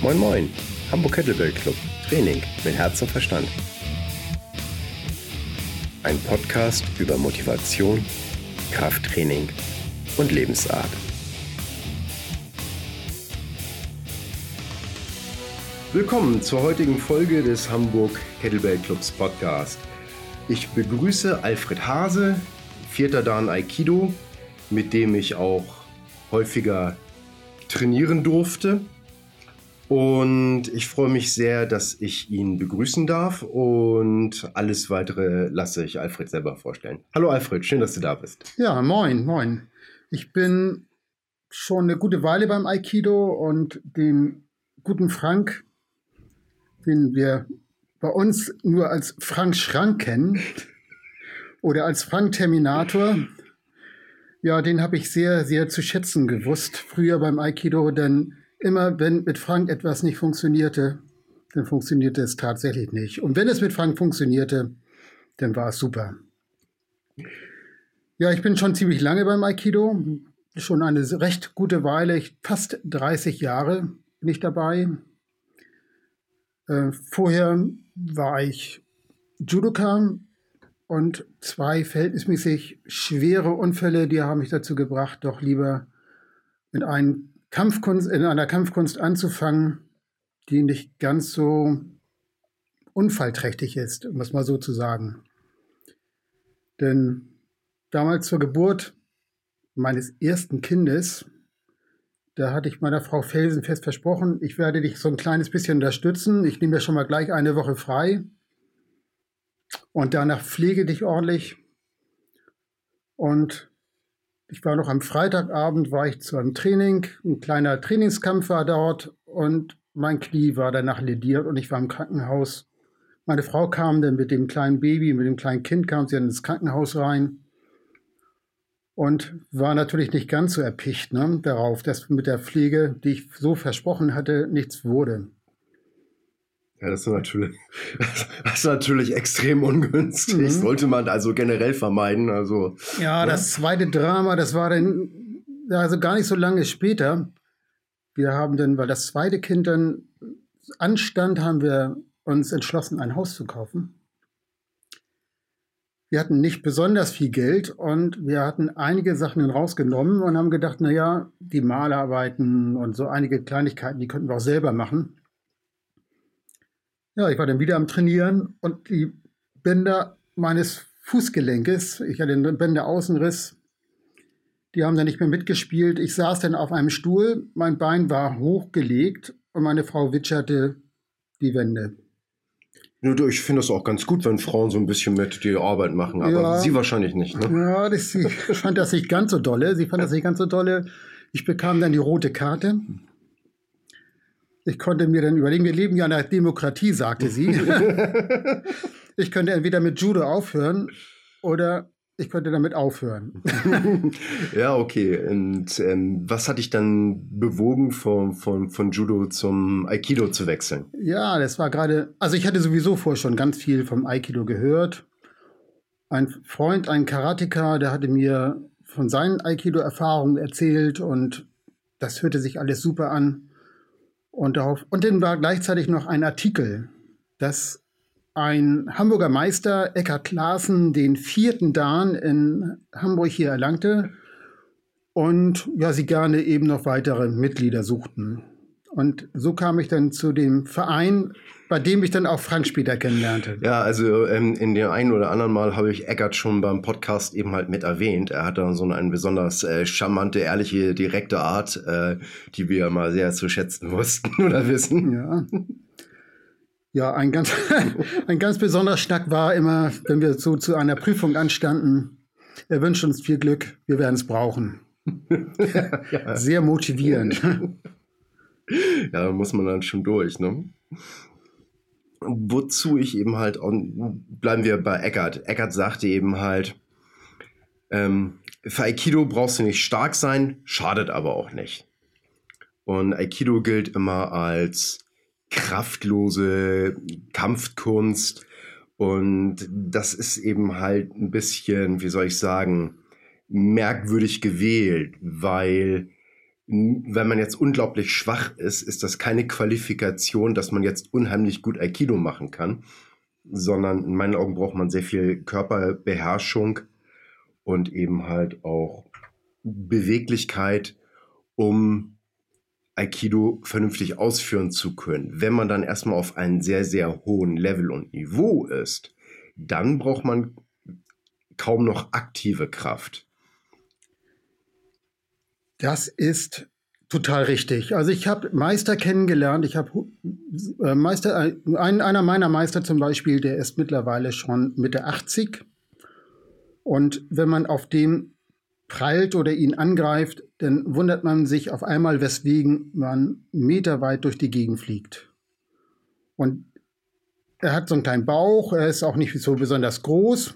Moin Moin, Hamburg Kettlebell Club, Training mit Herz und Verstand. Ein Podcast über Motivation, Krafttraining und Lebensart. Willkommen zur heutigen Folge des Hamburg Kettlebell Clubs Podcast. Ich begrüße Alfred Hase, vierter Dan Aikido, mit dem ich auch häufiger trainieren durfte. Und ich freue mich sehr, dass ich ihn begrüßen darf und alles weitere lasse ich Alfred selber vorstellen. Hallo Alfred, schön, dass du da bist. Ja, moin, moin. Ich bin schon eine gute Weile beim Aikido und den guten Frank, den wir bei uns nur als Frank Schrank kennen oder als Frank Terminator, ja, den habe ich sehr, sehr zu schätzen gewusst früher beim Aikido, denn immer wenn mit Frank etwas nicht funktionierte, dann funktionierte es tatsächlich nicht. Und wenn es mit Frank funktionierte, dann war es super. Ja, ich bin schon ziemlich lange beim Aikido, schon eine recht gute Weile, fast 30 Jahre bin ich dabei. Äh, vorher war ich Judoka und zwei verhältnismäßig schwere Unfälle, die haben mich dazu gebracht, doch lieber in, einen Kampfkunst, in einer Kampfkunst anzufangen, die nicht ganz so unfallträchtig ist, um es mal so zu sagen. Denn damals zur Geburt meines ersten Kindes, da hatte ich meiner Frau felsenfest versprochen, ich werde dich so ein kleines bisschen unterstützen. Ich nehme ja schon mal gleich eine Woche frei und danach pflege dich ordentlich. Und ich war noch am Freitagabend, war ich zu einem Training, ein kleiner Trainingskampf war dort und mein Knie war danach lediert und ich war im Krankenhaus. Meine Frau kam dann mit dem kleinen Baby, mit dem kleinen Kind, kam sie dann ins Krankenhaus rein und war natürlich nicht ganz so erpicht ne, darauf, dass mit der Pflege, die ich so versprochen hatte, nichts wurde. Ja, das ist natürlich, das ist natürlich extrem ungünstig. Mhm. Sollte man also generell vermeiden. Also, ja, ne? das zweite Drama, das war dann also gar nicht so lange später. Wir haben dann, weil das zweite Kind dann anstand, haben wir uns entschlossen, ein Haus zu kaufen. Wir hatten nicht besonders viel Geld und wir hatten einige Sachen rausgenommen und haben gedacht, naja, die Malarbeiten und so einige Kleinigkeiten, die könnten wir auch selber machen. Ja, ich war dann wieder am Trainieren und die Bänder meines Fußgelenkes, ich hatte den Bänderaußenriss, die haben dann nicht mehr mitgespielt. Ich saß dann auf einem Stuhl, mein Bein war hochgelegt und meine Frau witscherte die Wände. Ich finde das auch ganz gut, wenn Frauen so ein bisschen mit die Arbeit machen, aber ja, sie wahrscheinlich nicht. Ne? Ja, das, sie fand das nicht ganz so dolle. Sie fand das nicht ganz so dolle. Ich bekam dann die rote Karte. Ich konnte mir dann überlegen, wir leben ja in einer Demokratie, sagte sie. ich könnte entweder mit Judo aufhören oder ich könnte damit aufhören. ja, okay. Und ähm, was hat dich dann bewogen, von, von, von Judo zum Aikido zu wechseln? Ja, das war gerade, also ich hatte sowieso vorher schon ganz viel vom Aikido gehört. Ein Freund, ein Karateka, der hatte mir von seinen Aikido-Erfahrungen erzählt und das hörte sich alles super an. Und, darauf, und dann war gleichzeitig noch ein Artikel, dass ein Hamburger Meister, Eckhard Klaassen, den vierten Dan in Hamburg hier erlangte und ja, sie gerne eben noch weitere Mitglieder suchten. Und so kam ich dann zu dem Verein, bei dem ich dann auch Frank später kennenlernte. Ja, also ähm, in dem einen oder anderen Mal habe ich Eckert schon beim Podcast eben halt mit erwähnt. Er hat dann so eine besonders äh, charmante, ehrliche, direkte Art, äh, die wir mal sehr zu schätzen wussten oder wissen. Ja. Ja, ein ganz, ein ganz besonderer Schnack war immer, wenn wir so zu einer Prüfung anstanden. Er wünscht uns viel Glück, wir werden es brauchen. ja. Sehr motivierend. ja, da muss man dann schon durch, ne? Wozu ich eben halt, bleiben wir bei Eckert. Eckert sagte eben halt, ähm, für Aikido brauchst du nicht stark sein, schadet aber auch nicht. Und Aikido gilt immer als kraftlose Kampfkunst. Und das ist eben halt ein bisschen, wie soll ich sagen, merkwürdig gewählt, weil wenn man jetzt unglaublich schwach ist, ist das keine Qualifikation, dass man jetzt unheimlich gut Aikido machen kann, sondern in meinen Augen braucht man sehr viel Körperbeherrschung und eben halt auch Beweglichkeit, um Aikido vernünftig ausführen zu können. Wenn man dann erstmal auf einem sehr, sehr hohen Level und Niveau ist, dann braucht man kaum noch aktive Kraft. Das ist total richtig. Also ich habe Meister kennengelernt. Ich habe äh, Meister, äh, ein, einer meiner Meister zum Beispiel, der ist mittlerweile schon Mitte 80. Und wenn man auf dem prallt oder ihn angreift, dann wundert man sich auf einmal, weswegen man meterweit durch die Gegend fliegt. Und er hat so einen kleinen Bauch, er ist auch nicht so besonders groß,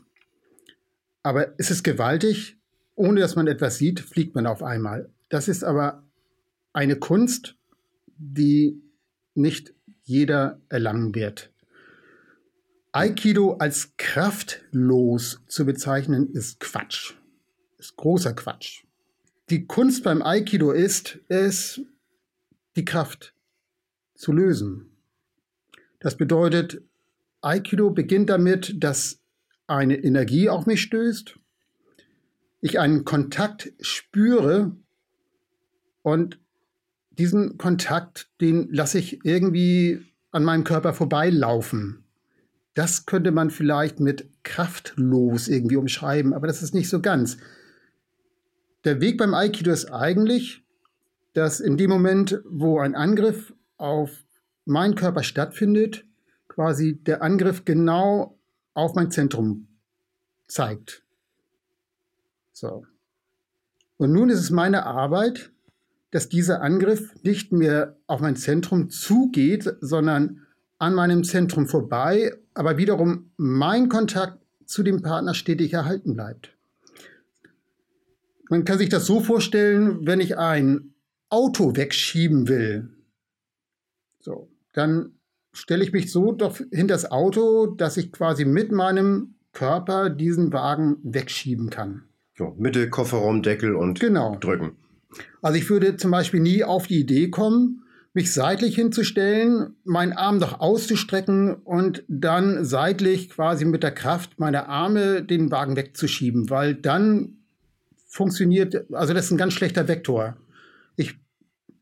aber es ist gewaltig. Ohne dass man etwas sieht, fliegt man auf einmal. Das ist aber eine Kunst, die nicht jeder erlangen wird. Aikido als kraftlos zu bezeichnen, ist Quatsch. Ist großer Quatsch. Die Kunst beim Aikido ist es, die Kraft zu lösen. Das bedeutet, Aikido beginnt damit, dass eine Energie auf mich stößt, ich einen Kontakt spüre und diesen Kontakt, den lasse ich irgendwie an meinem Körper vorbeilaufen. Das könnte man vielleicht mit kraftlos irgendwie umschreiben, aber das ist nicht so ganz. Der Weg beim Aikido ist eigentlich, dass in dem Moment, wo ein Angriff auf meinen Körper stattfindet, quasi der Angriff genau auf mein Zentrum zeigt. So. Und nun ist es meine Arbeit, dass dieser Angriff nicht mehr auf mein Zentrum zugeht, sondern an meinem Zentrum vorbei, aber wiederum mein Kontakt zu dem Partner stetig erhalten bleibt. Man kann sich das so vorstellen, wenn ich ein Auto wegschieben will, so, dann stelle ich mich so doch hinter das Auto, dass ich quasi mit meinem Körper diesen Wagen wegschieben kann. So, Mitte, Kofferraumdeckel und genau. drücken. Also ich würde zum Beispiel nie auf die Idee kommen, mich seitlich hinzustellen, meinen Arm doch auszustrecken und dann seitlich quasi mit der Kraft meiner Arme den Wagen wegzuschieben, weil dann funktioniert, also das ist ein ganz schlechter Vektor. Ich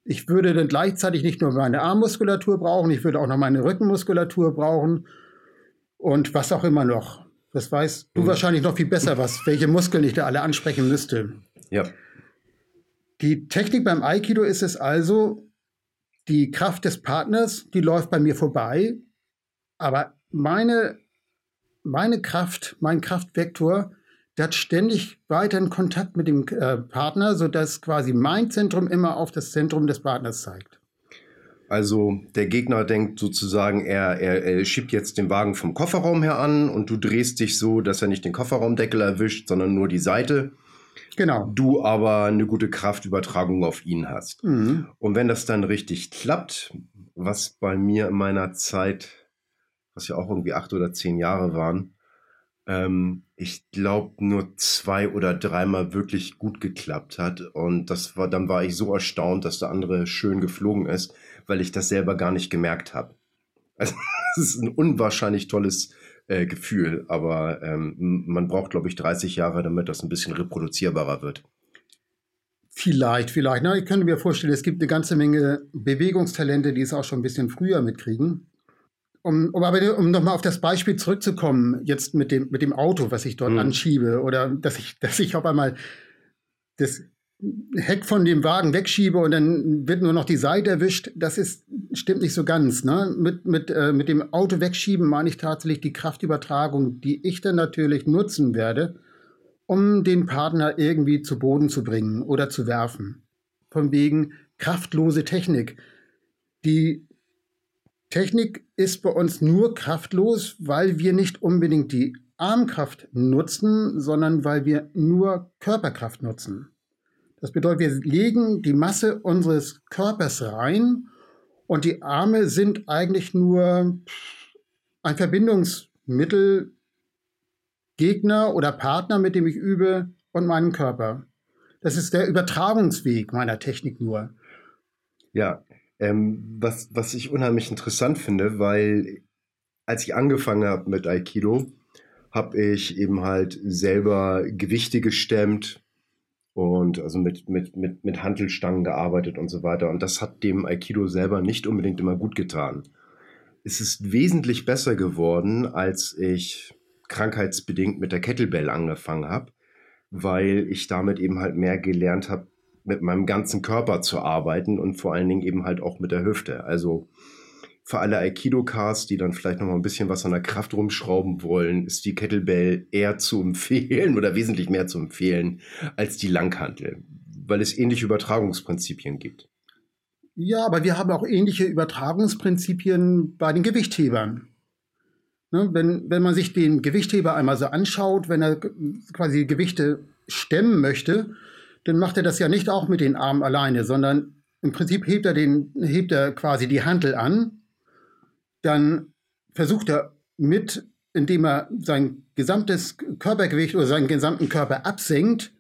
ich würde dann gleichzeitig nicht nur meine Armmuskulatur brauchen, ich würde auch noch meine Rückenmuskulatur brauchen und was auch immer noch. Das weißt du mhm. wahrscheinlich noch viel besser, was, welche Muskeln ich da alle ansprechen müsste. Ja. Die Technik beim Aikido ist es also, die Kraft des Partners, die läuft bei mir vorbei, aber meine, meine Kraft, mein Kraftvektor, der hat ständig weiter Kontakt mit dem äh, Partner, sodass quasi mein Zentrum immer auf das Zentrum des Partners zeigt. Also der Gegner denkt sozusagen, er, er, er, schiebt jetzt den Wagen vom Kofferraum her an und du drehst dich so, dass er nicht den Kofferraumdeckel erwischt, sondern nur die Seite. Genau. Du aber eine gute Kraftübertragung auf ihn hast. Mhm. Und wenn das dann richtig klappt, was bei mir in meiner Zeit, was ja auch irgendwie acht oder zehn Jahre waren, ähm, ich glaube, nur zwei oder dreimal wirklich gut geklappt hat. Und das war, dann war ich so erstaunt, dass der andere schön geflogen ist, weil ich das selber gar nicht gemerkt habe. Also, es ist ein unwahrscheinlich tolles äh, Gefühl, aber ähm, man braucht, glaube ich, 30 Jahre, damit das ein bisschen reproduzierbarer wird. Vielleicht, vielleicht. Na, ich könnte mir vorstellen, es gibt eine ganze Menge Bewegungstalente, die es auch schon ein bisschen früher mitkriegen. Um, um aber um nochmal auf das Beispiel zurückzukommen, jetzt mit dem, mit dem Auto, was ich dort mhm. anschiebe, oder dass ich, dass ich auf einmal das Heck von dem Wagen wegschiebe und dann wird nur noch die Seite erwischt, das ist, stimmt nicht so ganz. Ne? Mit, mit, äh, mit dem Auto wegschieben meine ich tatsächlich die Kraftübertragung, die ich dann natürlich nutzen werde, um den Partner irgendwie zu Boden zu bringen oder zu werfen. Von wegen kraftlose Technik. Die Technik ist bei uns nur kraftlos, weil wir nicht unbedingt die Armkraft nutzen, sondern weil wir nur Körperkraft nutzen. Das bedeutet, wir legen die Masse unseres Körpers rein und die Arme sind eigentlich nur ein Verbindungsmittel, Gegner oder Partner, mit dem ich übe, und meinem Körper. das ist der Übertragungsweg meiner Technik nur. Ja, ähm, was, was ich unheimlich interessant finde, weil als ich angefangen habe mit Aikido, habe ich eben halt selber Gewichte gestemmt und also mit, mit, mit, mit Hantelstangen gearbeitet und so weiter. Und das hat dem Aikido selber nicht unbedingt immer gut getan. Es ist wesentlich besser geworden, als ich krankheitsbedingt mit der Kettlebell angefangen habe, weil ich damit eben halt mehr gelernt habe, mit meinem ganzen Körper zu arbeiten und vor allen Dingen eben halt auch mit der Hüfte. Also für alle Aikido-Cars, die dann vielleicht noch mal ein bisschen was an der Kraft rumschrauben wollen, ist die Kettlebell eher zu empfehlen oder wesentlich mehr zu empfehlen als die Langhantel, weil es ähnliche Übertragungsprinzipien gibt. Ja, aber wir haben auch ähnliche Übertragungsprinzipien bei den Gewichthebern. Ne, wenn, wenn man sich den Gewichtheber einmal so anschaut, wenn er quasi Gewichte stemmen möchte, dann macht er das ja nicht auch mit den Armen alleine, sondern im Prinzip hebt er, den, hebt er quasi die Hantel an, dann versucht er mit, indem er sein gesamtes Körpergewicht oder seinen gesamten Körper absenkt,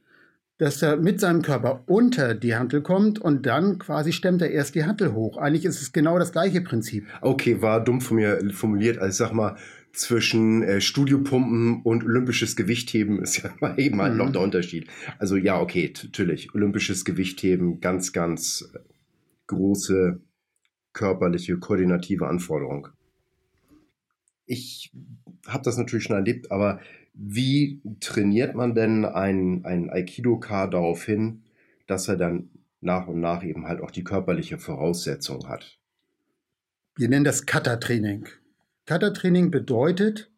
dass er mit seinem Körper unter die Hantel kommt und dann quasi stemmt er erst die Hantel hoch. Eigentlich ist es genau das gleiche Prinzip. Okay, war dumm von mir formuliert. Also sag mal, zwischen äh, Studiopumpen und olympisches Gewichtheben ist ja eben halt mhm. noch der Unterschied. Also ja, okay, natürlich. Olympisches Gewichtheben, ganz, ganz äh, große körperliche, koordinative Anforderung. Ich habe das natürlich schon erlebt, aber wie trainiert man denn einen, einen Aikido-Ka darauf hin, dass er dann nach und nach eben halt auch die körperliche Voraussetzung hat? Wir nennen das Kata-Training. Kata-Training bedeutet,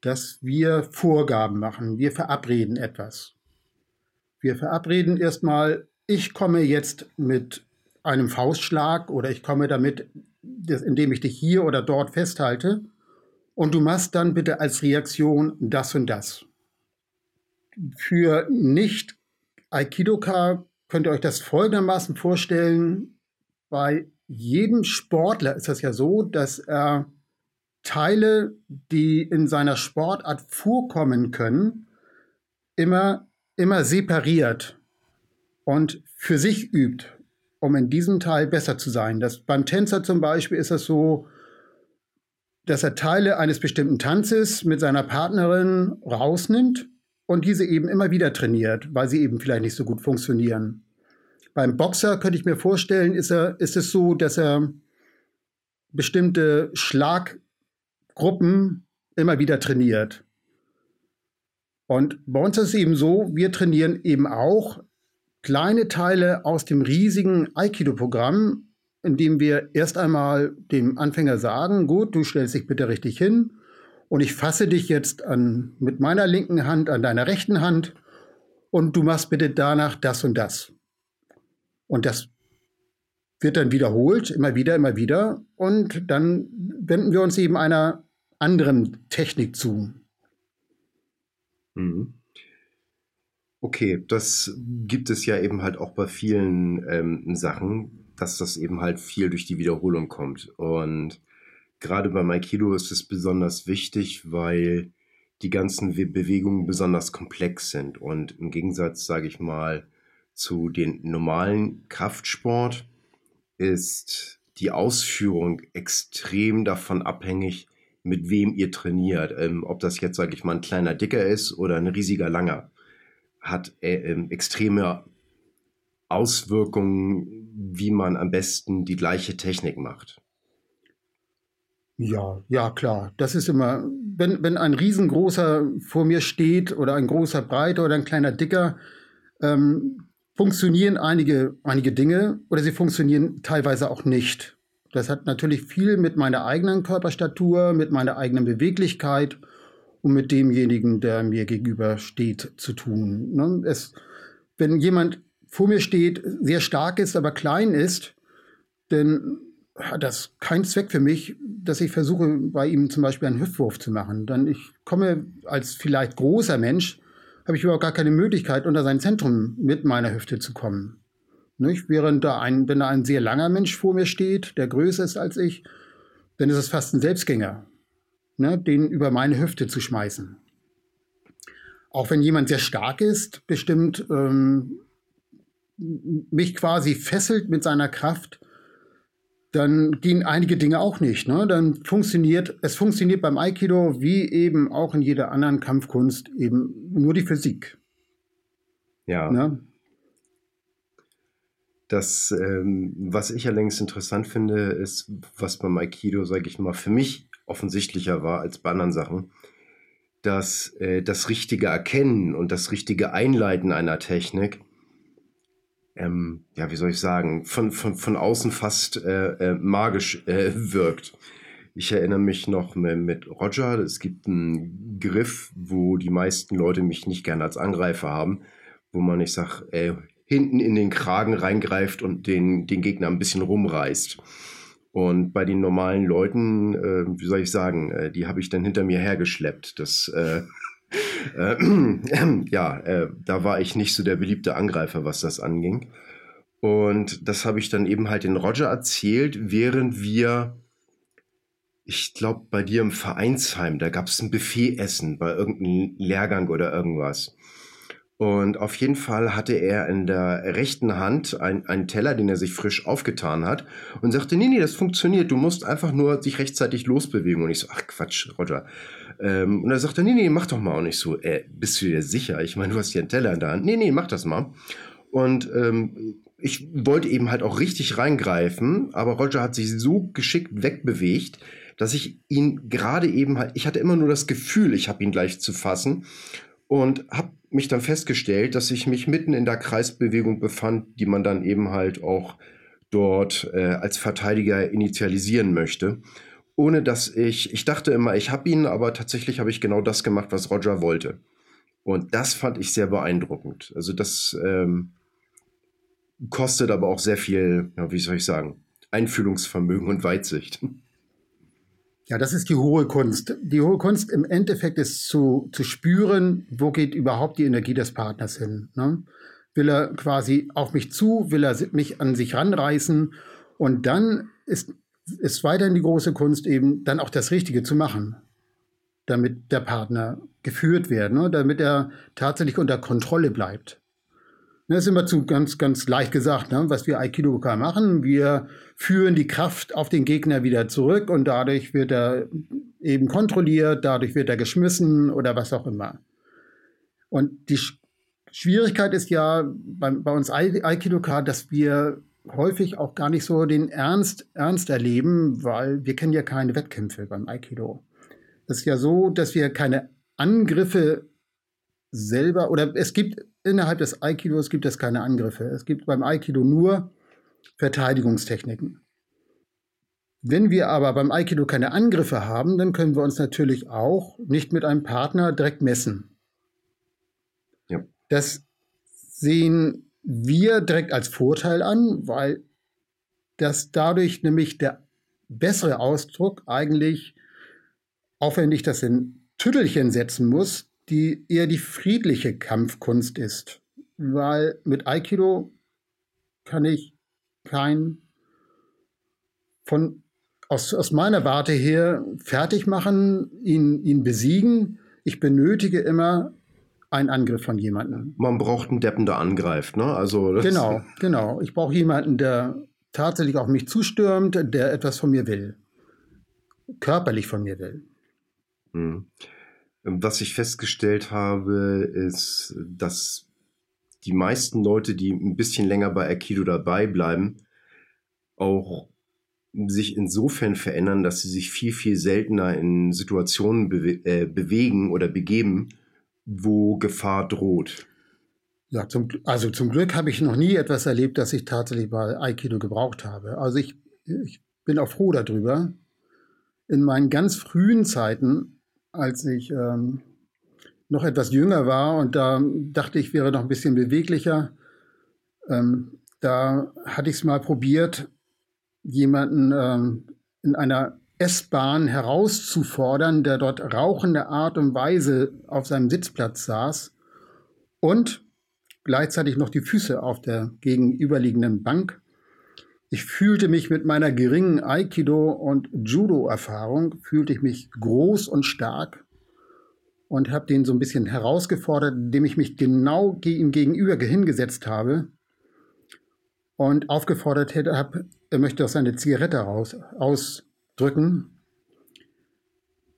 dass wir Vorgaben machen. Wir verabreden etwas. Wir verabreden erstmal, ich komme jetzt mit einem Faustschlag oder ich komme damit, indem ich dich hier oder dort festhalte und du machst dann bitte als Reaktion das und das. Für nicht Aikidoka könnt ihr euch das folgendermaßen vorstellen. Bei jedem Sportler ist das ja so, dass er Teile, die in seiner Sportart vorkommen können, immer, immer separiert und für sich übt, um in diesem Teil besser zu sein. Das, beim Tänzer zum Beispiel ist das so, dass er Teile eines bestimmten Tanzes mit seiner Partnerin rausnimmt und diese eben immer wieder trainiert, weil sie eben vielleicht nicht so gut funktionieren. Beim Boxer könnte ich mir vorstellen, ist, er, ist es so, dass er bestimmte Schlaggruppen immer wieder trainiert. Und bei uns ist es eben so, wir trainieren eben auch kleine Teile aus dem riesigen Aikido-Programm indem wir erst einmal dem Anfänger sagen, gut, du stellst dich bitte richtig hin und ich fasse dich jetzt an, mit meiner linken Hand an deiner rechten Hand und du machst bitte danach das und das. Und das wird dann wiederholt, immer wieder, immer wieder und dann wenden wir uns eben einer anderen Technik zu. Mhm. Okay, das gibt es ja eben halt auch bei vielen ähm, Sachen dass das eben halt viel durch die Wiederholung kommt. Und gerade beim Aikido ist es besonders wichtig, weil die ganzen Bewegungen besonders komplex sind. Und im Gegensatz, sage ich mal, zu den normalen Kraftsport ist die Ausführung extrem davon abhängig, mit wem ihr trainiert. Ähm, ob das jetzt, sage ich mal, ein kleiner Dicker ist oder ein riesiger Langer, hat äh, äh, extreme Auswirkungen, wie man am besten die gleiche Technik macht. Ja, ja, klar. Das ist immer, wenn, wenn ein riesengroßer vor mir steht oder ein großer Breiter oder ein kleiner Dicker, ähm, funktionieren einige, einige Dinge oder sie funktionieren teilweise auch nicht. Das hat natürlich viel mit meiner eigenen Körperstatur, mit meiner eigenen Beweglichkeit und mit demjenigen, der mir gegenüber steht, zu tun. Ne? Es, wenn jemand vor mir steht, sehr stark ist, aber klein ist, dann hat das keinen Zweck für mich, dass ich versuche, bei ihm zum Beispiel einen Hüftwurf zu machen. Dann ich komme als vielleicht großer Mensch, habe ich überhaupt gar keine Möglichkeit, unter sein Zentrum mit meiner Hüfte zu kommen. Nicht? Während da ein, wenn da ein sehr langer Mensch vor mir steht, der größer ist als ich, dann ist es fast ein Selbstgänger, ne? den über meine Hüfte zu schmeißen. Auch wenn jemand sehr stark ist, bestimmt ähm, mich quasi fesselt mit seiner Kraft, dann gehen einige Dinge auch nicht. Ne? Dann funktioniert, es funktioniert beim Aikido wie eben auch in jeder anderen Kampfkunst eben nur die Physik. Ja. Ne? Das, ähm, was ich allerdings interessant finde, ist, was beim Aikido, sage ich mal, für mich offensichtlicher war als bei anderen Sachen, dass äh, das richtige Erkennen und das richtige Einleiten einer Technik ähm, ja, wie soll ich sagen, von, von, von außen fast äh, äh, magisch äh, wirkt. Ich erinnere mich noch mit, Roger, es gibt einen Griff, wo die meisten Leute mich nicht gerne als Angreifer haben, wo man, ich sag, äh, hinten in den Kragen reingreift und den, den Gegner ein bisschen rumreißt. Und bei den normalen Leuten, äh, wie soll ich sagen, äh, die habe ich dann hinter mir hergeschleppt. Das äh, äh, ja, äh, da war ich nicht so der beliebte Angreifer, was das anging. Und das habe ich dann eben halt den Roger erzählt, während wir, ich glaube, bei dir im Vereinsheim, da gab es ein Buffetessen bei irgendeinem Lehrgang oder irgendwas. Und auf jeden Fall hatte er in der rechten Hand ein, einen Teller, den er sich frisch aufgetan hat und sagte, nee, nee, das funktioniert, du musst einfach nur sich rechtzeitig losbewegen. Und ich so, ach Quatsch, Roger. Ähm, und er sagte, nee, nee, mach doch mal. Und ich so, äh, bist du dir sicher? Ich meine, du hast hier einen Teller in der Hand. Nee, nee, mach das mal. Und ähm, ich wollte eben halt auch richtig reingreifen, aber Roger hat sich so geschickt wegbewegt, dass ich ihn gerade eben halt, ich hatte immer nur das Gefühl, ich habe ihn gleich zu fassen und habe mich dann festgestellt, dass ich mich mitten in der Kreisbewegung befand, die man dann eben halt auch dort äh, als Verteidiger initialisieren möchte. Ohne dass ich, ich dachte immer, ich habe ihn, aber tatsächlich habe ich genau das gemacht, was Roger wollte. Und das fand ich sehr beeindruckend. Also das ähm, kostet aber auch sehr viel, ja, wie soll ich sagen, Einfühlungsvermögen und Weitsicht. Ja, das ist die hohe Kunst. Die hohe Kunst im Endeffekt ist zu, zu spüren, wo geht überhaupt die Energie des Partners hin. Ne? Will er quasi auf mich zu, will er mich an sich ranreißen und dann ist, ist weiterhin die große Kunst eben dann auch das Richtige zu machen, damit der Partner geführt wird, ne? damit er tatsächlich unter Kontrolle bleibt. Das ist immer zu ganz, ganz leicht gesagt, ne? was wir Aikidoka machen. Wir führen die Kraft auf den Gegner wieder zurück und dadurch wird er eben kontrolliert, dadurch wird er geschmissen oder was auch immer. Und die Schwierigkeit ist ja bei, bei uns Aikidoka, dass wir häufig auch gar nicht so den Ernst, Ernst erleben, weil wir kennen ja keine Wettkämpfe beim Aikido. Das ist ja so, dass wir keine Angriffe selber, oder es gibt innerhalb des Aikidos gibt es keine Angriffe. Es gibt beim Aikido nur Verteidigungstechniken. Wenn wir aber beim Aikido keine Angriffe haben, dann können wir uns natürlich auch nicht mit einem Partner direkt messen. Ja. Das sehen wir direkt als Vorteil an, weil das dadurch nämlich der bessere Ausdruck eigentlich, auch wenn ich das in Tüttelchen setzen muss, die eher die friedliche Kampfkunst ist. Weil mit Aikido kann ich kein von aus, aus meiner Warte her fertig machen, ihn, ihn besiegen. Ich benötige immer einen Angriff von jemandem. Man braucht einen Deppen, der angreift, ne? Also genau, genau. Ich brauche jemanden, der tatsächlich auf mich zustürmt, der etwas von mir will. Körperlich von mir will. Hm. Was ich festgestellt habe, ist, dass die meisten Leute, die ein bisschen länger bei Aikido dabei bleiben, auch sich insofern verändern, dass sie sich viel, viel seltener in Situationen bewe äh, bewegen oder begeben, wo Gefahr droht. Ja, zum, also zum Glück habe ich noch nie etwas erlebt, das ich tatsächlich bei Aikido gebraucht habe. Also ich, ich bin auch froh darüber. In meinen ganz frühen Zeiten als ich ähm, noch etwas jünger war und da dachte ich, wäre noch ein bisschen beweglicher. Ähm, da hatte ich es mal probiert, jemanden ähm, in einer S-Bahn herauszufordern, der dort rauchende Art und Weise auf seinem Sitzplatz saß und gleichzeitig noch die Füße auf der gegenüberliegenden Bank ich fühlte mich mit meiner geringen Aikido- und Judo-Erfahrung, fühlte ich mich groß und stark und habe den so ein bisschen herausgefordert, indem ich mich genau ihm gegenüber hingesetzt habe und aufgefordert hätte, hab, er möchte auch seine Zigarette raus, ausdrücken.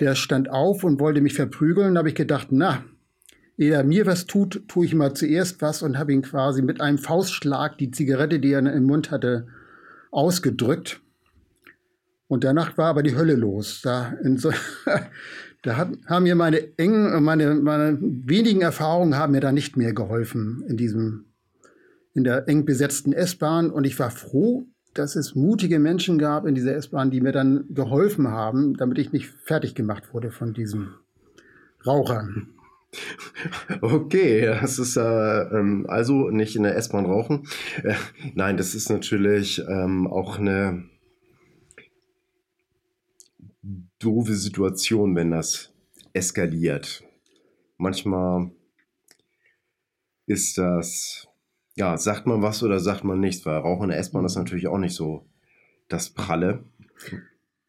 Der stand auf und wollte mich verprügeln. Da habe ich gedacht, na, ehe er mir was tut, tue ich mal zuerst was und habe ihn quasi mit einem Faustschlag die Zigarette, die er im Mund hatte, ausgedrückt. Und danach war aber die Hölle los. Da, so, da hat, haben mir meine engen, meine, meine wenigen Erfahrungen haben mir da nicht mehr geholfen in diesem, in der eng besetzten S-Bahn. Und ich war froh, dass es mutige Menschen gab in dieser S-Bahn, die mir dann geholfen haben, damit ich nicht fertig gemacht wurde von diesem Raucher. Okay, das ist äh, ähm, also nicht in der S-Bahn rauchen. Äh, nein, das ist natürlich ähm, auch eine doofe Situation, wenn das eskaliert. Manchmal ist das, ja, sagt man was oder sagt man nichts, weil Rauchen in der S-Bahn ist natürlich auch nicht so das Pralle.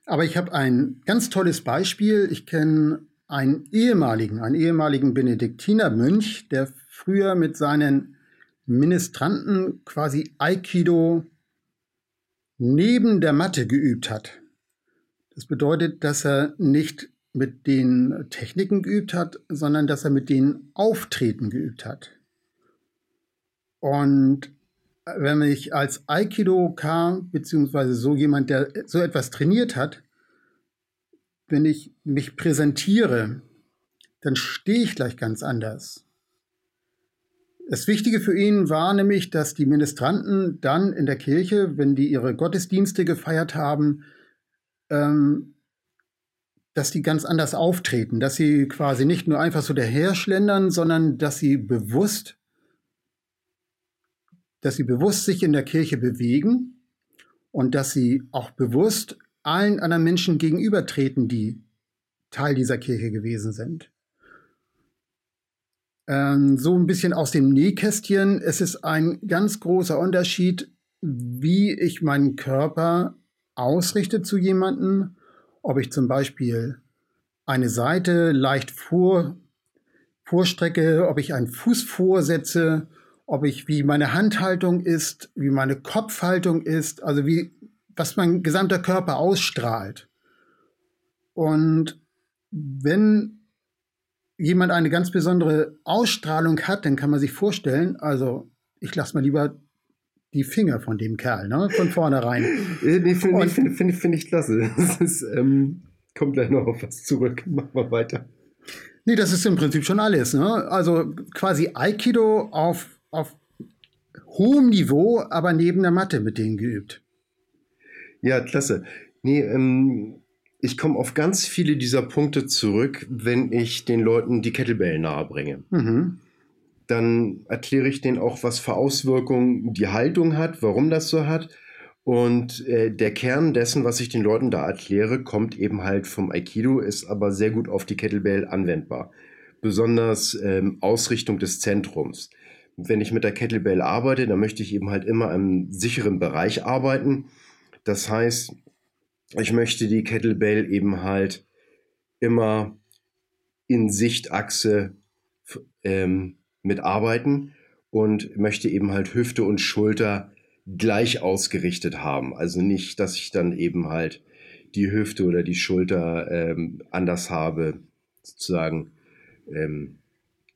Aber ich habe ein ganz tolles Beispiel. Ich kenne einen ehemaligen, einen ehemaligen Benediktinermönch, der früher mit seinen Ministranten quasi Aikido neben der Matte geübt hat. Das bedeutet, dass er nicht mit den Techniken geübt hat, sondern dass er mit den Auftreten geübt hat. Und wenn ich als Aikido-Ka, beziehungsweise so jemand, der so etwas trainiert hat, wenn ich mich präsentiere, dann stehe ich gleich ganz anders. Das Wichtige für ihn war nämlich, dass die Ministranten dann in der Kirche, wenn die ihre Gottesdienste gefeiert haben, ähm, dass die ganz anders auftreten, dass sie quasi nicht nur einfach so daherschlendern, sondern dass sie bewusst, dass sie bewusst sich in der Kirche bewegen und dass sie auch bewusst allen anderen Menschen gegenübertreten, die Teil dieser Kirche gewesen sind. Ähm, so ein bisschen aus dem Nähkästchen. Es ist ein ganz großer Unterschied, wie ich meinen Körper ausrichte zu jemandem, ob ich zum Beispiel eine Seite leicht vor, vorstrecke, ob ich einen Fuß vorsetze, ob ich, wie meine Handhaltung ist, wie meine Kopfhaltung ist, also wie was mein gesamter Körper ausstrahlt. Und wenn jemand eine ganz besondere Ausstrahlung hat, dann kann man sich vorstellen, also ich lasse mal lieber die Finger von dem Kerl, ne? Von vornherein. nee, finde find, find, find ich klasse. Das ist, ähm, kommt gleich noch auf was zurück. Mach mal weiter. Nee, das ist im Prinzip schon alles. Ne? Also quasi Aikido auf, auf hohem Niveau, aber neben der Matte mit denen geübt. Ja, klasse. Nee, ähm, ich komme auf ganz viele dieser Punkte zurück, wenn ich den Leuten die Kettlebell nahebringe. Mhm. Dann erkläre ich denen auch, was für Auswirkungen die Haltung hat, warum das so hat. Und äh, der Kern dessen, was ich den Leuten da erkläre, kommt eben halt vom Aikido, ist aber sehr gut auf die Kettlebell anwendbar. Besonders ähm, Ausrichtung des Zentrums. Wenn ich mit der Kettlebell arbeite, dann möchte ich eben halt immer im sicheren Bereich arbeiten das heißt, ich möchte die Kettlebell eben halt immer in Sichtachse ähm, mitarbeiten und möchte eben halt Hüfte und Schulter gleich ausgerichtet haben. Also nicht, dass ich dann eben halt die Hüfte oder die Schulter ähm, anders habe, sozusagen ähm,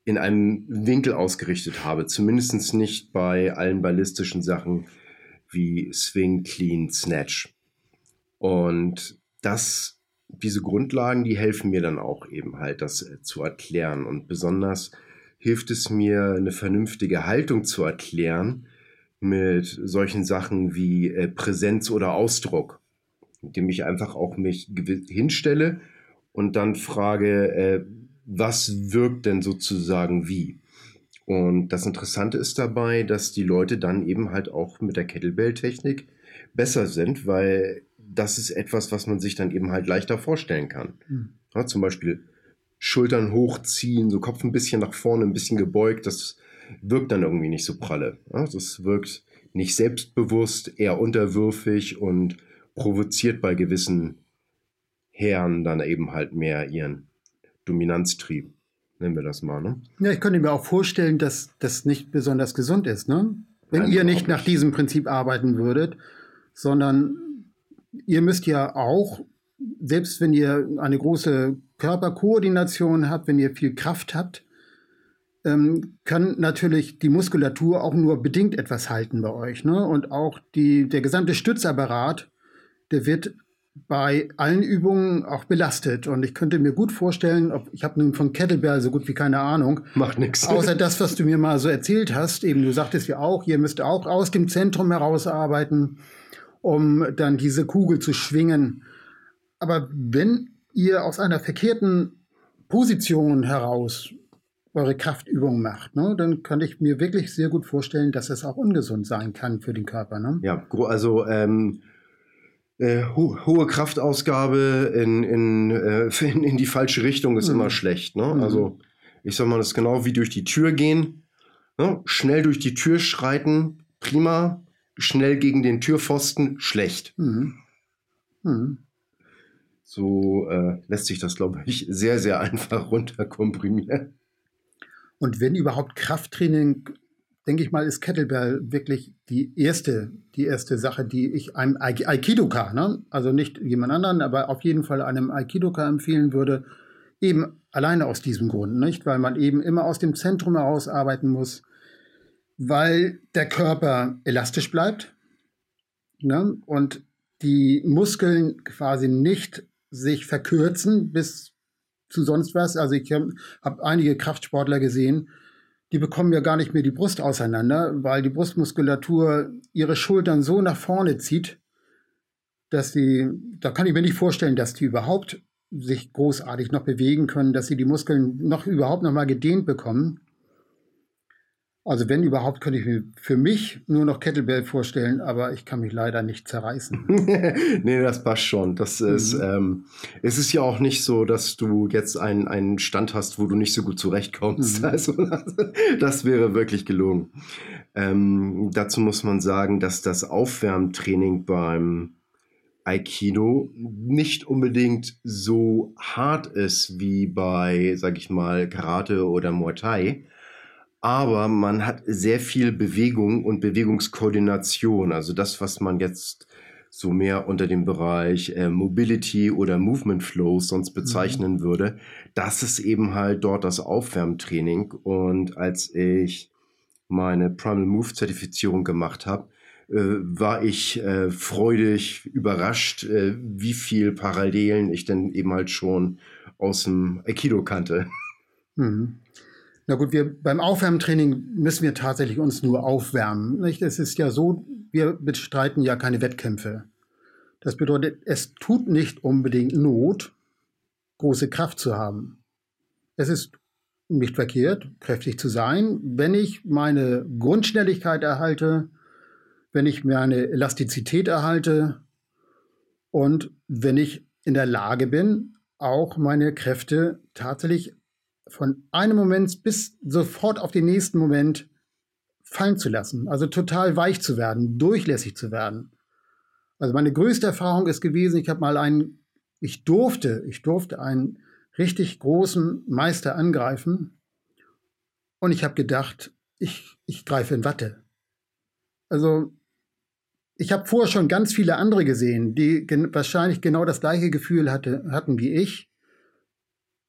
in einem Winkel ausgerichtet habe. Zumindest nicht bei allen ballistischen Sachen, wie Swing, Clean, Snatch. Und das, diese Grundlagen, die helfen mir dann auch eben halt, das äh, zu erklären. Und besonders hilft es mir, eine vernünftige Haltung zu erklären mit solchen Sachen wie äh, Präsenz oder Ausdruck, indem ich einfach auch mich hinstelle und dann frage, äh, was wirkt denn sozusagen wie? Und das Interessante ist dabei, dass die Leute dann eben halt auch mit der Kettlebell-Technik besser sind, weil das ist etwas, was man sich dann eben halt leichter vorstellen kann. Mhm. Ja, zum Beispiel Schultern hochziehen, so Kopf ein bisschen nach vorne, ein bisschen gebeugt, das wirkt dann irgendwie nicht so pralle. Ja, das wirkt nicht selbstbewusst, eher unterwürfig und provoziert bei gewissen Herren dann eben halt mehr ihren Dominanztrieb nennen wir das mal. Ne? Ja, ich könnte mir auch vorstellen, dass das nicht besonders gesund ist. Ne? wenn ihr nicht nach diesem Prinzip arbeiten würdet, sondern ihr müsst ja auch, selbst wenn ihr eine große Körperkoordination habt, wenn ihr viel Kraft habt, ähm, kann natürlich die Muskulatur auch nur bedingt etwas halten bei euch. Ne? Und auch die, der gesamte Stützapparat, der wird bei allen Übungen auch belastet. Und ich könnte mir gut vorstellen, ob, ich habe nun von Kettlebell so gut wie keine Ahnung. Macht nichts. Außer das, was du mir mal so erzählt hast. Eben, du sagtest ja auch, ihr müsst auch aus dem Zentrum heraus arbeiten, um dann diese Kugel zu schwingen. Aber wenn ihr aus einer verkehrten Position heraus eure Kraftübungen macht, ne, dann kann ich mir wirklich sehr gut vorstellen, dass es auch ungesund sein kann für den Körper. Ne? Ja, also ähm, äh, ho hohe Kraftausgabe in, in, äh, in, in, die falsche Richtung ist mhm. immer schlecht. Ne? Mhm. Also ich sag mal, das ist genau wie durch die Tür gehen. Ne? Schnell durch die Tür schreiten, prima. Schnell gegen den Türpfosten, schlecht. Mhm. mhm. So äh, lässt sich das, glaube ich, sehr, sehr einfach runterkomprimieren. Und wenn überhaupt Krafttraining denke ich mal, ist Kettlebell wirklich die erste, die erste Sache, die ich einem Aikidoka, ne? also nicht jemand anderen, aber auf jeden Fall einem Aikidoka empfehlen würde, eben alleine aus diesem Grund, nicht? Weil man eben immer aus dem Zentrum heraus arbeiten muss, weil der Körper elastisch bleibt ne? und die Muskeln quasi nicht sich verkürzen bis zu sonst was. Also ich habe hab einige Kraftsportler gesehen, die bekommen ja gar nicht mehr die Brust auseinander, weil die Brustmuskulatur ihre Schultern so nach vorne zieht, dass sie, da kann ich mir nicht vorstellen, dass die überhaupt sich großartig noch bewegen können, dass sie die Muskeln noch überhaupt noch mal gedehnt bekommen. Also wenn überhaupt, könnte ich mir für mich nur noch Kettlebell vorstellen, aber ich kann mich leider nicht zerreißen. nee, das passt schon. Das ist, mhm. ähm, es ist ja auch nicht so, dass du jetzt einen, einen Stand hast, wo du nicht so gut zurechtkommst. Mhm. Also das, das, wäre wirklich gelogen. Ähm, dazu muss man sagen, dass das Aufwärmtraining beim Aikido nicht unbedingt so hart ist wie bei, sag ich mal, Karate oder Muay Thai aber man hat sehr viel Bewegung und Bewegungskoordination. Also das, was man jetzt so mehr unter dem Bereich äh, Mobility oder Movement Flows sonst mhm. bezeichnen mhm. würde, das ist eben halt dort das Aufwärmtraining. Und als ich meine Primal Move Zertifizierung gemacht habe, äh, war ich äh, freudig überrascht, äh, wie viel Parallelen ich denn eben halt schon aus dem Aikido kannte. Mhm. Na gut, wir beim Aufwärmtraining müssen wir tatsächlich uns nur aufwärmen. Nicht? Es ist ja so, wir bestreiten ja keine Wettkämpfe. Das bedeutet, es tut nicht unbedingt Not, große Kraft zu haben. Es ist nicht verkehrt, kräftig zu sein, wenn ich meine Grundschnelligkeit erhalte, wenn ich meine Elastizität erhalte und wenn ich in der Lage bin, auch meine Kräfte tatsächlich von einem Moment bis sofort auf den nächsten Moment fallen zu lassen. Also total weich zu werden, durchlässig zu werden. Also meine größte Erfahrung ist gewesen, ich habe mal einen, ich durfte, ich durfte einen richtig großen Meister angreifen und ich habe gedacht, ich, ich greife in Watte. Also ich habe vorher schon ganz viele andere gesehen, die gen wahrscheinlich genau das gleiche Gefühl hatte, hatten wie ich.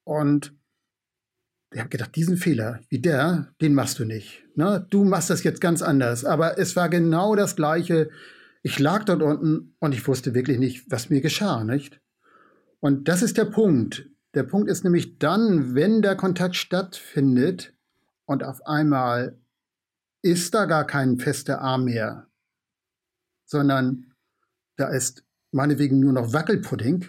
Und ich habe gedacht, diesen Fehler wie der, den machst du nicht. Ne? Du machst das jetzt ganz anders. Aber es war genau das Gleiche. Ich lag dort unten und ich wusste wirklich nicht, was mir geschah, nicht? Und das ist der Punkt. Der Punkt ist nämlich dann, wenn der Kontakt stattfindet und auf einmal ist da gar kein fester Arm mehr, sondern da ist meinetwegen nur noch Wackelpudding,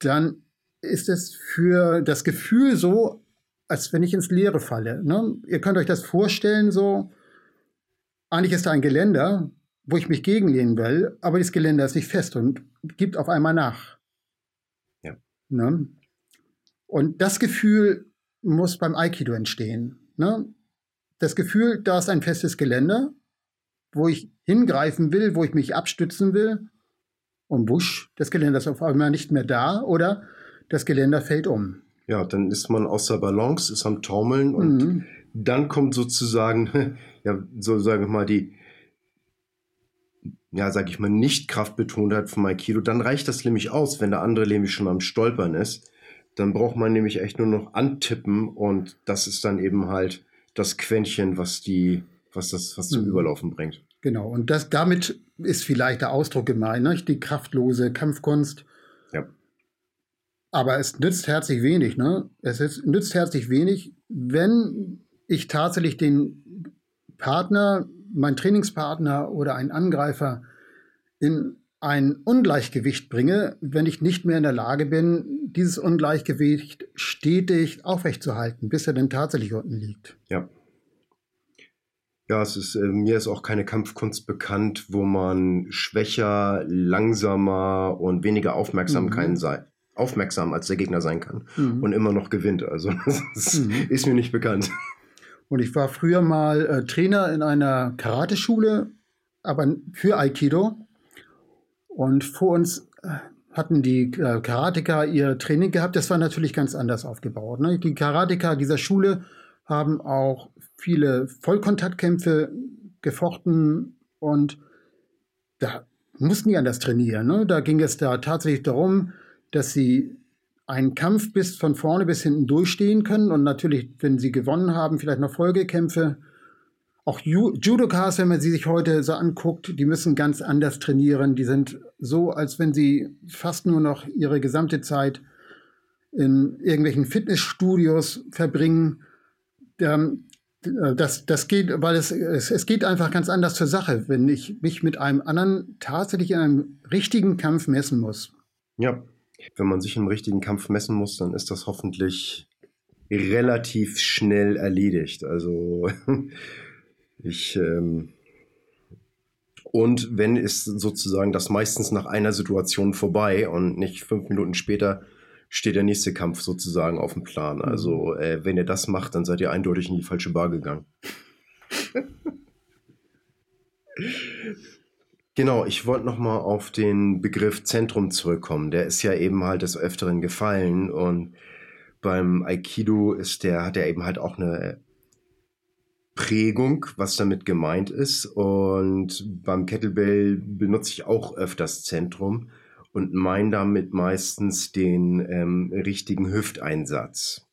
dann ist es für das Gefühl so, als wenn ich ins Leere falle. Ne? Ihr könnt euch das vorstellen, so, eigentlich ist da ein Geländer, wo ich mich gegenlehnen will, aber das Geländer ist nicht fest und gibt auf einmal nach. Ja. Ne? Und das Gefühl muss beim Aikido entstehen. Ne? Das Gefühl, da ist ein festes Geländer, wo ich hingreifen will, wo ich mich abstützen will, und wusch, das Geländer ist auf einmal nicht mehr da, oder das Geländer fällt um. Ja, dann ist man außer Balance, ist am Taumeln und mhm. dann kommt sozusagen, ja, so sage ich mal, die, ja, sag ich mal, nicht Kraftbetonheit vom Aikido, dann reicht das nämlich aus, wenn der andere nämlich schon am Stolpern ist. Dann braucht man nämlich echt nur noch antippen und das ist dann eben halt das Quäntchen, was die, was das, was zum mhm. Überlaufen bringt. Genau, und das, damit ist vielleicht der Ausdruck gemeint, ne? die kraftlose Kampfkunst. Aber es nützt herzlich wenig, ne? Es ist, nützt herzlich wenig, wenn ich tatsächlich den Partner, mein Trainingspartner oder einen Angreifer in ein Ungleichgewicht bringe, wenn ich nicht mehr in der Lage bin, dieses Ungleichgewicht stetig aufrechtzuerhalten, bis er denn tatsächlich unten liegt. Ja. Ja, es ist, äh, mir ist auch keine Kampfkunst bekannt, wo man schwächer, langsamer und weniger Aufmerksamkeit mhm. sei, aufmerksam als der Gegner sein kann mhm. und immer noch gewinnt. Also das mhm. ist mir nicht bekannt. Und ich war früher mal äh, Trainer in einer Karateschule, aber für Aikido. Und vor uns äh, hatten die äh, Karateka ihr Training gehabt. Das war natürlich ganz anders aufgebaut. Ne? Die Karateka dieser Schule haben auch viele Vollkontaktkämpfe gefochten und da mussten die anders trainieren. Ne? Da ging es da tatsächlich darum, dass sie einen Kampf bis von vorne bis hinten durchstehen können und natürlich, wenn sie gewonnen haben, vielleicht noch Folgekämpfe. Auch Judokas, wenn man sie sich heute so anguckt, die müssen ganz anders trainieren. Die sind so, als wenn sie fast nur noch ihre gesamte Zeit in irgendwelchen Fitnessstudios verbringen. Das, das geht, weil es, es, es geht einfach ganz anders zur Sache, wenn ich mich mit einem anderen tatsächlich in einem richtigen Kampf messen muss. Ja, wenn man sich im richtigen Kampf messen muss, dann ist das hoffentlich relativ schnell erledigt. Also ich ähm und wenn ist sozusagen das meistens nach einer Situation vorbei und nicht fünf Minuten später steht der nächste Kampf sozusagen auf dem Plan. Also äh, wenn ihr das macht, dann seid ihr eindeutig in die falsche Bar gegangen. Genau, ich wollte nochmal auf den Begriff Zentrum zurückkommen. Der ist ja eben halt des Öfteren gefallen und beim Aikido ist der, hat er eben halt auch eine Prägung, was damit gemeint ist. Und beim Kettlebell benutze ich auch öfters Zentrum und meine damit meistens den ähm, richtigen Hüfteinsatz.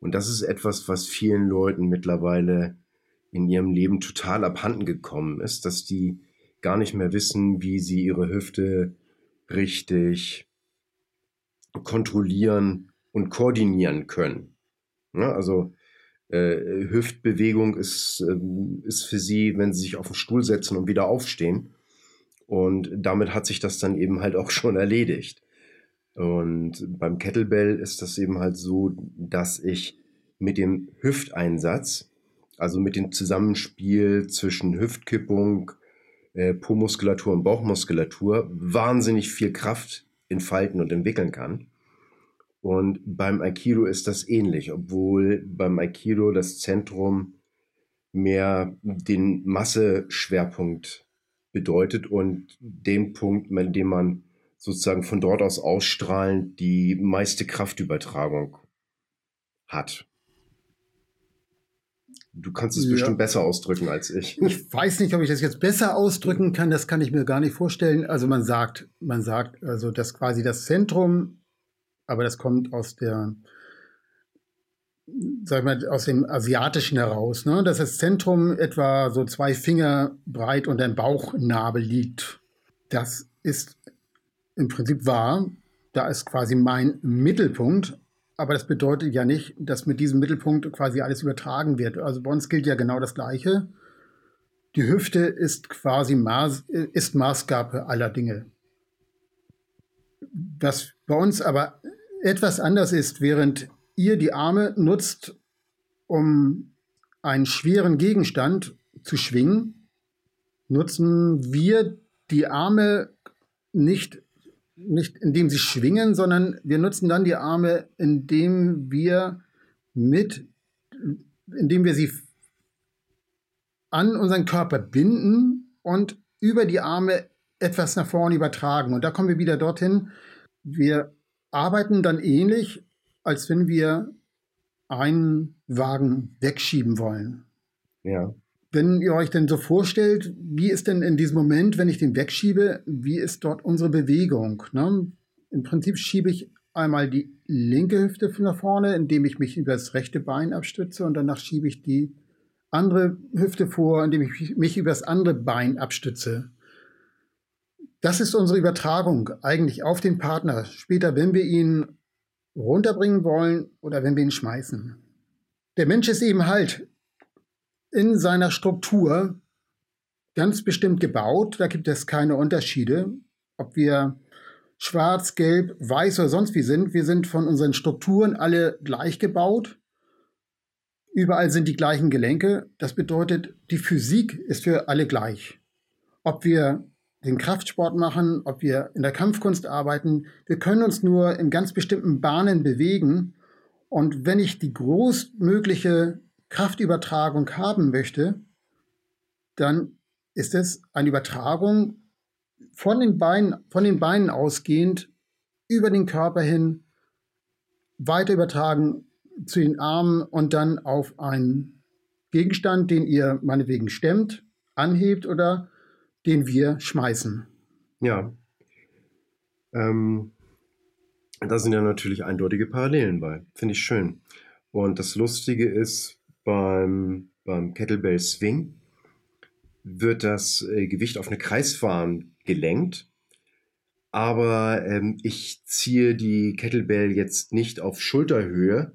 Und das ist etwas, was vielen Leuten mittlerweile in ihrem Leben total abhanden gekommen ist, dass die gar nicht mehr wissen, wie sie ihre Hüfte richtig kontrollieren und koordinieren können. Ja, also äh, Hüftbewegung ist, äh, ist für sie, wenn sie sich auf den Stuhl setzen und wieder aufstehen. Und damit hat sich das dann eben halt auch schon erledigt. Und beim Kettlebell ist das eben halt so, dass ich mit dem Hüfteinsatz, also mit dem Zusammenspiel zwischen Hüftkippung, äh, Po-Muskulatur und Bauchmuskulatur wahnsinnig viel Kraft entfalten und entwickeln kann. Und beim Aikido ist das ähnlich, obwohl beim Aikido das Zentrum mehr den Masseschwerpunkt bedeutet und den Punkt, an dem man sozusagen von dort aus ausstrahlend die meiste Kraftübertragung hat. Du kannst es ja. bestimmt besser ausdrücken als ich. Ich weiß nicht, ob ich das jetzt besser ausdrücken kann. Das kann ich mir gar nicht vorstellen. Also man sagt, man sagt, also dass quasi das Zentrum, aber das kommt aus der, sag ich mal, aus dem Asiatischen heraus, ne? dass das Zentrum etwa so zwei Finger breit und ein Bauchnabel liegt. Das ist im Prinzip wahr. Da ist quasi mein Mittelpunkt. Aber das bedeutet ja nicht, dass mit diesem Mittelpunkt quasi alles übertragen wird. Also bei uns gilt ja genau das Gleiche. Die Hüfte ist quasi Maß, ist Maßgabe aller Dinge. Was bei uns aber etwas anders ist, während ihr die Arme nutzt, um einen schweren Gegenstand zu schwingen, nutzen wir die Arme nicht nicht indem sie schwingen, sondern wir nutzen dann die Arme, indem wir mit, indem wir sie an unseren Körper binden und über die Arme etwas nach vorne übertragen. Und da kommen wir wieder dorthin. Wir arbeiten dann ähnlich, als wenn wir einen Wagen wegschieben wollen. Ja. Wenn ihr euch denn so vorstellt, wie ist denn in diesem Moment, wenn ich den wegschiebe, wie ist dort unsere Bewegung? Ne? Im Prinzip schiebe ich einmal die linke Hüfte nach vorne, indem ich mich über das rechte Bein abstütze und danach schiebe ich die andere Hüfte vor, indem ich mich über das andere Bein abstütze. Das ist unsere Übertragung eigentlich auf den Partner. Später, wenn wir ihn runterbringen wollen oder wenn wir ihn schmeißen. Der Mensch ist eben halt in seiner Struktur ganz bestimmt gebaut. Da gibt es keine Unterschiede, ob wir schwarz, gelb, weiß oder sonst wie sind. Wir sind von unseren Strukturen alle gleich gebaut. Überall sind die gleichen Gelenke. Das bedeutet, die Physik ist für alle gleich. Ob wir den Kraftsport machen, ob wir in der Kampfkunst arbeiten, wir können uns nur in ganz bestimmten Bahnen bewegen. Und wenn ich die großmögliche Kraftübertragung haben möchte, dann ist es eine Übertragung von den Beinen, von den Beinen ausgehend über den Körper hin, weiter übertragen zu den Armen und dann auf einen Gegenstand, den ihr meinetwegen stemmt, anhebt oder den wir schmeißen. Ja. Ähm, da sind ja natürlich eindeutige Parallelen bei. Finde ich schön. Und das Lustige ist, beim, beim Kettlebell Swing wird das äh, Gewicht auf eine Kreisbahn gelenkt. Aber ähm, ich ziehe die Kettlebell jetzt nicht auf Schulterhöhe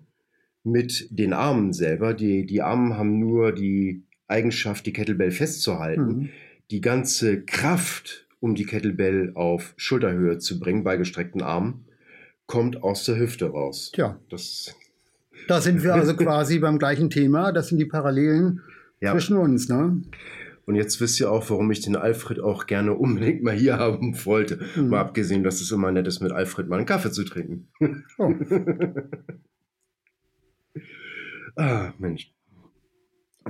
mit den Armen selber. Die, die Armen haben nur die Eigenschaft, die Kettlebell festzuhalten. Mhm. Die ganze Kraft, um die Kettlebell auf Schulterhöhe zu bringen bei gestreckten Armen, kommt aus der Hüfte raus. Tja. Das da sind wir also quasi beim gleichen Thema. Das sind die Parallelen ja. zwischen uns. Ne? Und jetzt wisst ihr auch, warum ich den Alfred auch gerne unbedingt mal hier haben wollte. Mhm. Mal abgesehen, dass es immer nett ist, mit Alfred mal einen Kaffee zu trinken. Oh. ah, Mensch.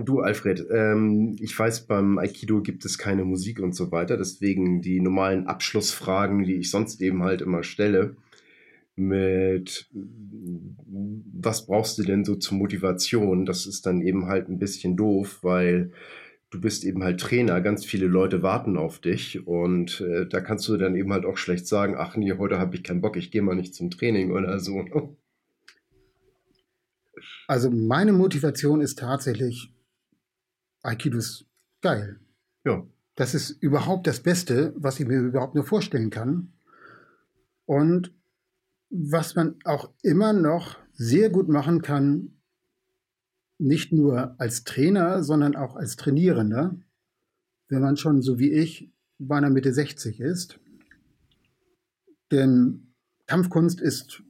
Du, Alfred, ähm, ich weiß, beim Aikido gibt es keine Musik und so weiter. Deswegen die normalen Abschlussfragen, die ich sonst eben halt immer stelle mit was brauchst du denn so zur Motivation? Das ist dann eben halt ein bisschen doof, weil du bist eben halt Trainer, ganz viele Leute warten auf dich und äh, da kannst du dann eben halt auch schlecht sagen, ach nee, heute habe ich keinen Bock, ich gehe mal nicht zum Training oder so. Also meine Motivation ist tatsächlich, Aikido ist geil. Ja. Das ist überhaupt das Beste, was ich mir überhaupt nur vorstellen kann. Und was man auch immer noch sehr gut machen kann, nicht nur als Trainer, sondern auch als Trainierender, wenn man schon so wie ich beinahe Mitte 60 ist. Denn Kampfkunst ist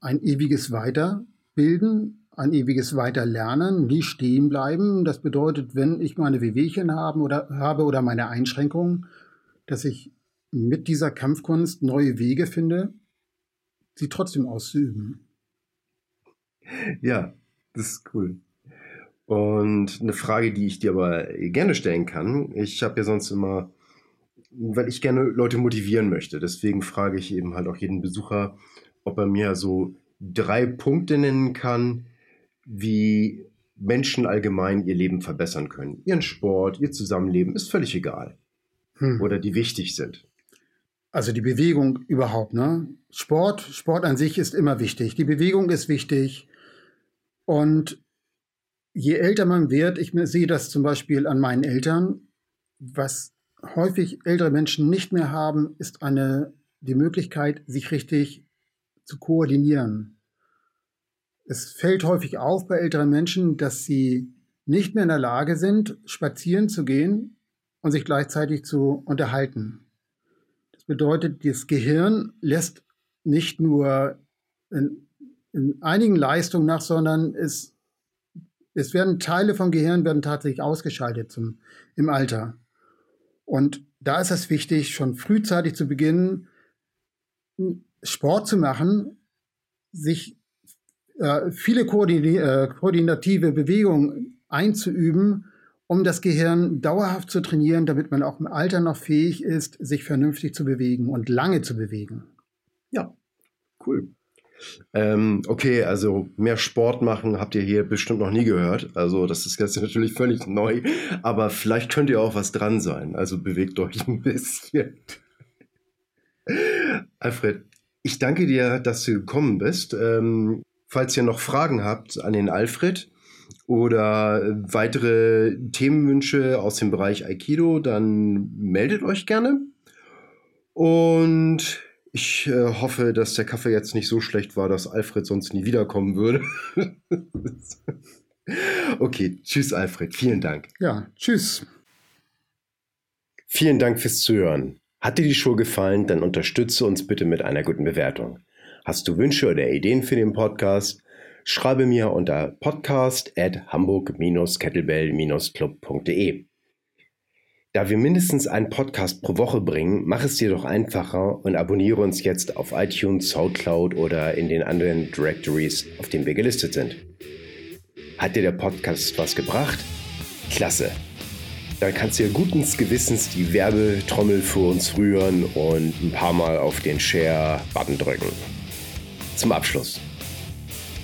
ein ewiges Weiterbilden, ein ewiges Weiterlernen, nie stehen bleiben. Das bedeutet, wenn ich meine Wehwehchen haben oder, habe oder meine Einschränkungen, dass ich mit dieser Kampfkunst neue Wege finde, sie trotzdem auszuüben. Ja, das ist cool. Und eine Frage, die ich dir aber gerne stellen kann, ich habe ja sonst immer, weil ich gerne Leute motivieren möchte, deswegen frage ich eben halt auch jeden Besucher, ob er mir so drei Punkte nennen kann, wie Menschen allgemein ihr Leben verbessern können. Ihren Sport, ihr Zusammenleben, ist völlig egal. Hm. Oder die wichtig sind. Also die Bewegung überhaupt, ne? Sport, Sport an sich ist immer wichtig. Die Bewegung ist wichtig. Und je älter man wird, ich sehe das zum Beispiel an meinen Eltern, was häufig ältere Menschen nicht mehr haben, ist eine, die Möglichkeit, sich richtig zu koordinieren. Es fällt häufig auf bei älteren Menschen, dass sie nicht mehr in der Lage sind, spazieren zu gehen und sich gleichzeitig zu unterhalten bedeutet, das Gehirn lässt nicht nur in, in einigen Leistungen nach, sondern es, es werden Teile vom Gehirn werden tatsächlich ausgeschaltet zum, im Alter. Und da ist es wichtig, schon frühzeitig zu beginnen, Sport zu machen, sich äh, viele äh, koordinative Bewegungen einzuüben, um das Gehirn dauerhaft zu trainieren, damit man auch im Alter noch fähig ist, sich vernünftig zu bewegen und lange zu bewegen. Ja, cool. Ähm, okay, also mehr Sport machen habt ihr hier bestimmt noch nie gehört. Also das ist jetzt natürlich völlig neu, aber vielleicht könnt ihr auch was dran sein. Also bewegt euch ein bisschen. Alfred, ich danke dir, dass du gekommen bist. Ähm, falls ihr noch Fragen habt an den Alfred oder weitere Themenwünsche aus dem Bereich Aikido, dann meldet euch gerne. Und ich äh, hoffe, dass der Kaffee jetzt nicht so schlecht war, dass Alfred sonst nie wiederkommen würde. okay, tschüss Alfred, vielen Dank. Ja, tschüss. Vielen Dank fürs Zuhören. Hat dir die Show gefallen, dann unterstütze uns bitte mit einer guten Bewertung. Hast du Wünsche oder Ideen für den Podcast? Schreibe mir unter podcast at hamburg-kettlebell-club.de. Da wir mindestens einen Podcast pro Woche bringen, mach es dir doch einfacher und abonniere uns jetzt auf iTunes, Soundcloud oder in den anderen Directories, auf denen wir gelistet sind. Hat dir der Podcast was gebracht? Klasse! Dann kannst du ja guten Gewissens die Werbetrommel für uns rühren und ein paar Mal auf den Share-Button drücken. Zum Abschluss.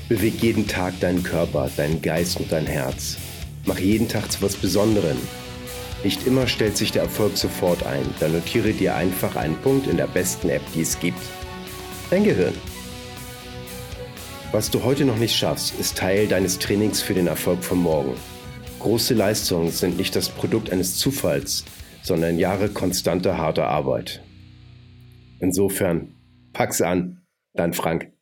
Beweg jeden Tag deinen Körper, deinen Geist und dein Herz. Mach jeden Tag zu was Besonderem nicht immer stellt sich der Erfolg sofort ein. Dann notiere dir einfach einen Punkt in der besten App, die es gibt. Dein Gehirn. Was du heute noch nicht schaffst, ist Teil deines Trainings für den Erfolg von morgen. Große Leistungen sind nicht das Produkt eines Zufalls, sondern Jahre konstanter harter Arbeit. Insofern, pack's an, dein Frank.